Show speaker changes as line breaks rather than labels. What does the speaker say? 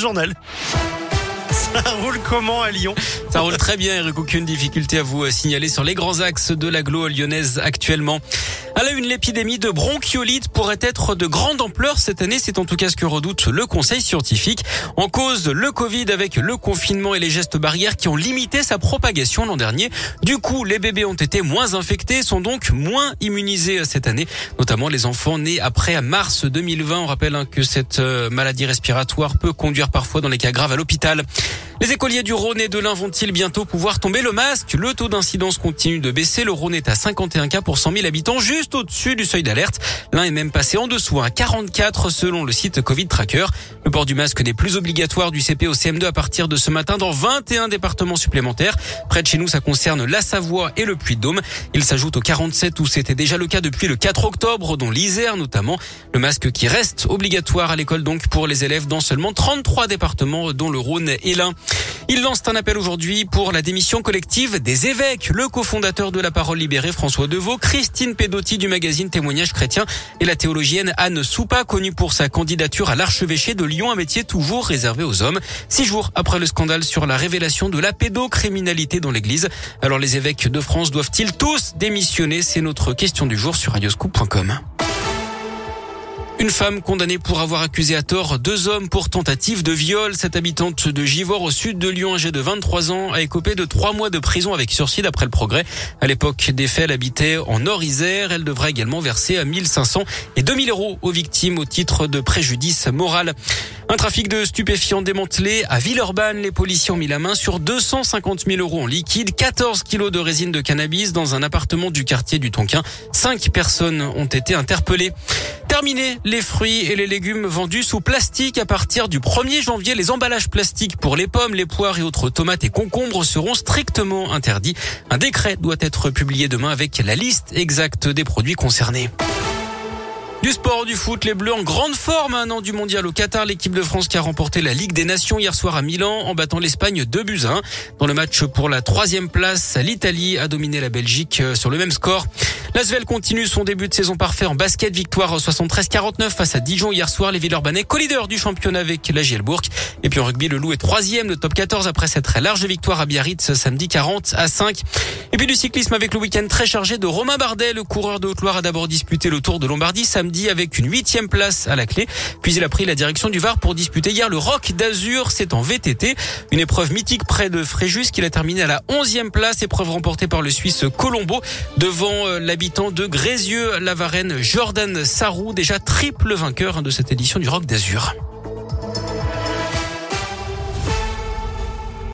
journal. Ça roule comment à Lyon
Ça roule très bien, Eric. Aucune difficulté à vous signaler sur les grands axes de l'agglo lyonnaise actuellement. À la une, l'épidémie de bronchiolite pourrait être de grande ampleur cette année. C'est en tout cas ce que redoute le conseil scientifique. En cause, le Covid avec le confinement et les gestes barrières qui ont limité sa propagation l'an dernier. Du coup, les bébés ont été moins infectés, sont donc moins immunisés cette année, notamment les enfants nés après mars 2020. On rappelle hein, que cette euh, maladie respiratoire peut conduire parfois dans les cas graves à l'hôpital. Les écoliers du Rhône et de l'Ain vont-ils bientôt pouvoir tomber le masque? Le taux d'incidence continue de baisser. Le Rhône est à 51 cas pour 100 000 habitants, juste au-dessus du seuil d'alerte. L'Ain est même passé en dessous à 44 selon le site Covid Tracker. Le port du masque n'est plus obligatoire du CP au CM2 à partir de ce matin dans 21 départements supplémentaires. Près de chez nous, ça concerne la Savoie et le Puy-de-Dôme. Il s'ajoute aux 47 où c'était déjà le cas depuis le 4 octobre, dont l'Isère notamment. Le masque qui reste obligatoire à l'école donc pour les élèves dans seulement 33 départements, dont le Rhône et l'Ain. Il lance un appel aujourd'hui pour la démission collective des évêques. Le cofondateur de la Parole libérée, François Deveau, Christine Pedotti du magazine Témoignage chrétien et la théologienne Anne Soupa, connue pour sa candidature à l'archevêché de Lyon, un métier toujours réservé aux hommes. Six jours après le scandale sur la révélation de la pédocriminalité dans l'église. Alors les évêques de France doivent-ils tous démissionner? C'est notre question du jour sur radioscoop.com. Une femme condamnée pour avoir accusé à tort deux hommes pour tentative de viol. Cette habitante de Givors au sud de Lyon, âgée de 23 ans, a écopé de trois mois de prison avec sursis d'après le progrès. À l'époque des faits, elle habitait en Nord-Isère. Elle devra également verser à 1500 et 2000 euros aux victimes au titre de préjudice moral. Un trafic de stupéfiants démantelé à Villeurbanne. Les policiers ont mis la main sur 250 000 euros en liquide, 14 kilos de résine de cannabis dans un appartement du quartier du Tonkin. Cinq personnes ont été interpellées. Terminé les fruits et les légumes vendus sous plastique à partir du 1er janvier. Les emballages plastiques pour les pommes, les poires et autres tomates et concombres seront strictement interdits. Un décret doit être publié demain avec la liste exacte des produits concernés. Du sport, du foot, les Bleus en grande forme un an du mondial au Qatar. L'équipe de France qui a remporté la Ligue des Nations hier soir à Milan en battant l'Espagne 2 buts 1. Dans le match pour la troisième place, l'Italie a dominé la Belgique sur le même score. L'Asvel continue son début de saison parfait en basket. Victoire 73-49 face à Dijon hier soir. Les Villeurbanais, co-leader du championnat avec la Gielbourg. Et puis en rugby, le Loup est troisième, le top 14 après cette très large victoire à Biarritz samedi 40 à 5. Et puis du cyclisme avec le week-end très chargé de Romain Bardet. Le coureur de Haute-Loire a d'abord disputé le Tour de Lombardie samedi avec une huitième place à la clé. Puis il a pris la direction du Var pour disputer hier le Rock d'Azur. C'est en VTT. Une épreuve mythique près de Fréjus qu'il a terminé à la onzième place. Épreuve remportée par le Suisse Colombo devant euh, l'habitant de Grézieux, la Varenne Jordan Sarrou, déjà triple vainqueur de cette édition du Rock d'Azur.